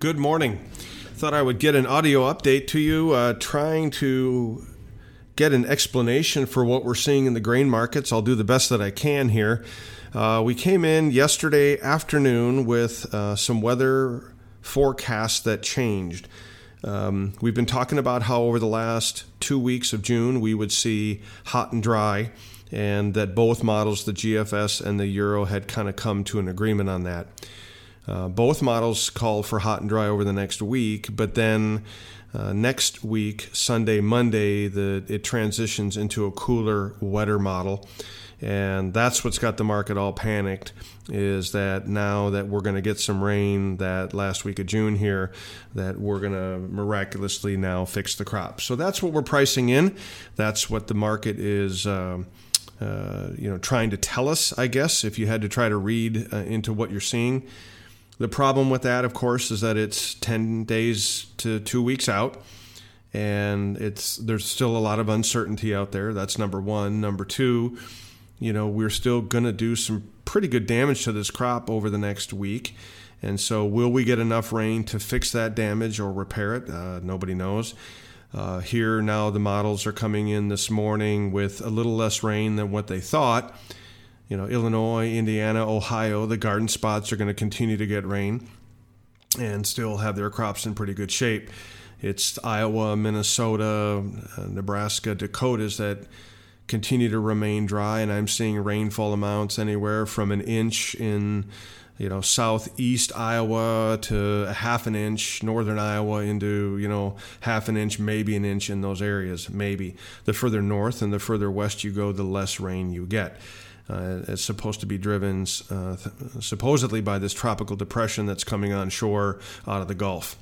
Good morning. Thought I would get an audio update to you, uh, trying to get an explanation for what we're seeing in the grain markets. I'll do the best that I can here. Uh, we came in yesterday afternoon with uh, some weather forecasts that changed. Um, we've been talking about how over the last two weeks of June we would see hot and dry, and that both models, the GFS and the Euro, had kind of come to an agreement on that. Uh, both models call for hot and dry over the next week, but then uh, next week, Sunday, Monday, the it transitions into a cooler, wetter model, and that's what's got the market all panicked. Is that now that we're going to get some rain that last week of June here, that we're going to miraculously now fix the crop. So that's what we're pricing in. That's what the market is. Um, uh, you know, trying to tell us, I guess, if you had to try to read uh, into what you're seeing. The problem with that, of course, is that it's 10 days to two weeks out. And it's there's still a lot of uncertainty out there. That's number one. Number two, you know, we're still going to do some pretty good damage to this crop over the next week. And so, will we get enough rain to fix that damage or repair it? Uh, nobody knows. Uh, here now, the models are coming in this morning with a little less rain than what they thought you know, Illinois, Indiana, Ohio, the garden spots are going to continue to get rain and still have their crops in pretty good shape. It's Iowa, Minnesota, uh, Nebraska, Dakotas that continue to remain dry, and I'm seeing rainfall amounts anywhere from an inch in you know southeast Iowa to a half an inch, northern Iowa into you know half an inch, maybe an inch in those areas. Maybe the further north and the further west you go, the less rain you get. Uh, it's supposed to be driven uh, supposedly by this tropical depression that's coming on shore out of the Gulf.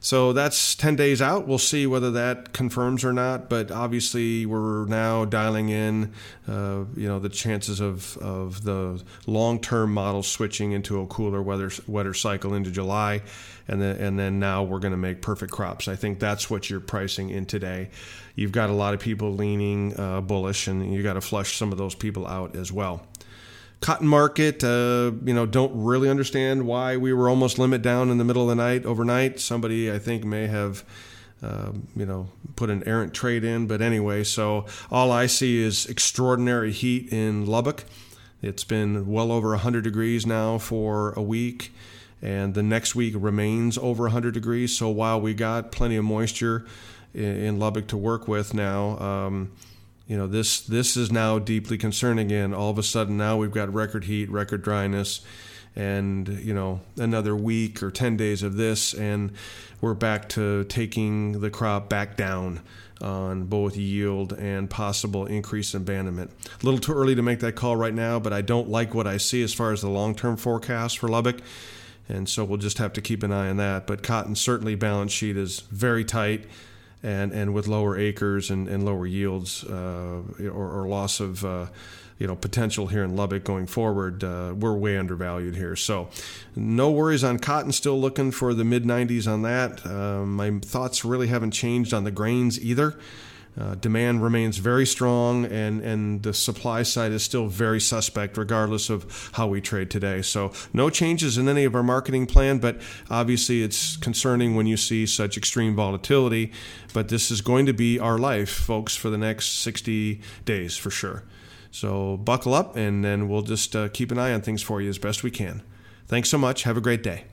So that's 10 days out. We'll see whether that confirms or not. But obviously, we're now dialing in, uh, you know, the chances of, of the long-term model switching into a cooler weather wetter cycle into July, and then and then now we're going to make perfect crops. I think that's what you're pricing in today. You've got a lot of people leaning uh, bullish, and you got to flush some of those people out as well cotton market, uh, you know, don't really understand why we were almost limit down in the middle of the night overnight. Somebody, I think, may have. Uh, you know, put an errant trade in, but anyway, so all I see is extraordinary heat in Lubbock. It's been well over 100 degrees now for a week, and the next week remains over 100 degrees. So while we got plenty of moisture in, in Lubbock to work with now, um, you know this this is now deeply concerning again all of a sudden now we've got record heat record dryness and you know another week or 10 days of this and we're back to taking the crop back down on both yield and possible increase in abandonment. A little too early to make that call right now, but I don't like what I see as far as the long-term forecast for Lubbock. And so we'll just have to keep an eye on that. But cotton certainly balance sheet is very tight and and with lower acres and, and lower yields uh, or, or, loss of uh, you know potential here in Lubbock going forward, uh, we're way undervalued here. So no worries on cotton. Still looking for the mid 90s on that. Uh, my thoughts really haven't changed on the grains either. Uh, demand remains very strong, and, and the supply side is still very suspect, regardless of how we trade today. So, no changes in any of our marketing plan, but obviously it's concerning when you see such extreme volatility. But this is going to be our life, folks, for the next 60 days for sure. So, buckle up, and then we'll just uh, keep an eye on things for you as best we can. Thanks so much. Have a great day.